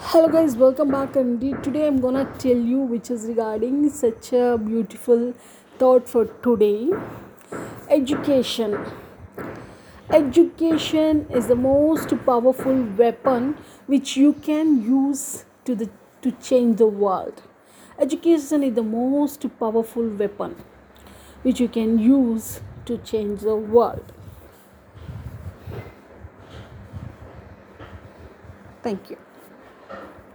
hello guys welcome back and today i'm gonna tell you which is regarding such a beautiful thought for today. Education. Education is the most powerful weapon which you can use to the to change the world. Education is the most powerful weapon which you can use to change the world. Thank you.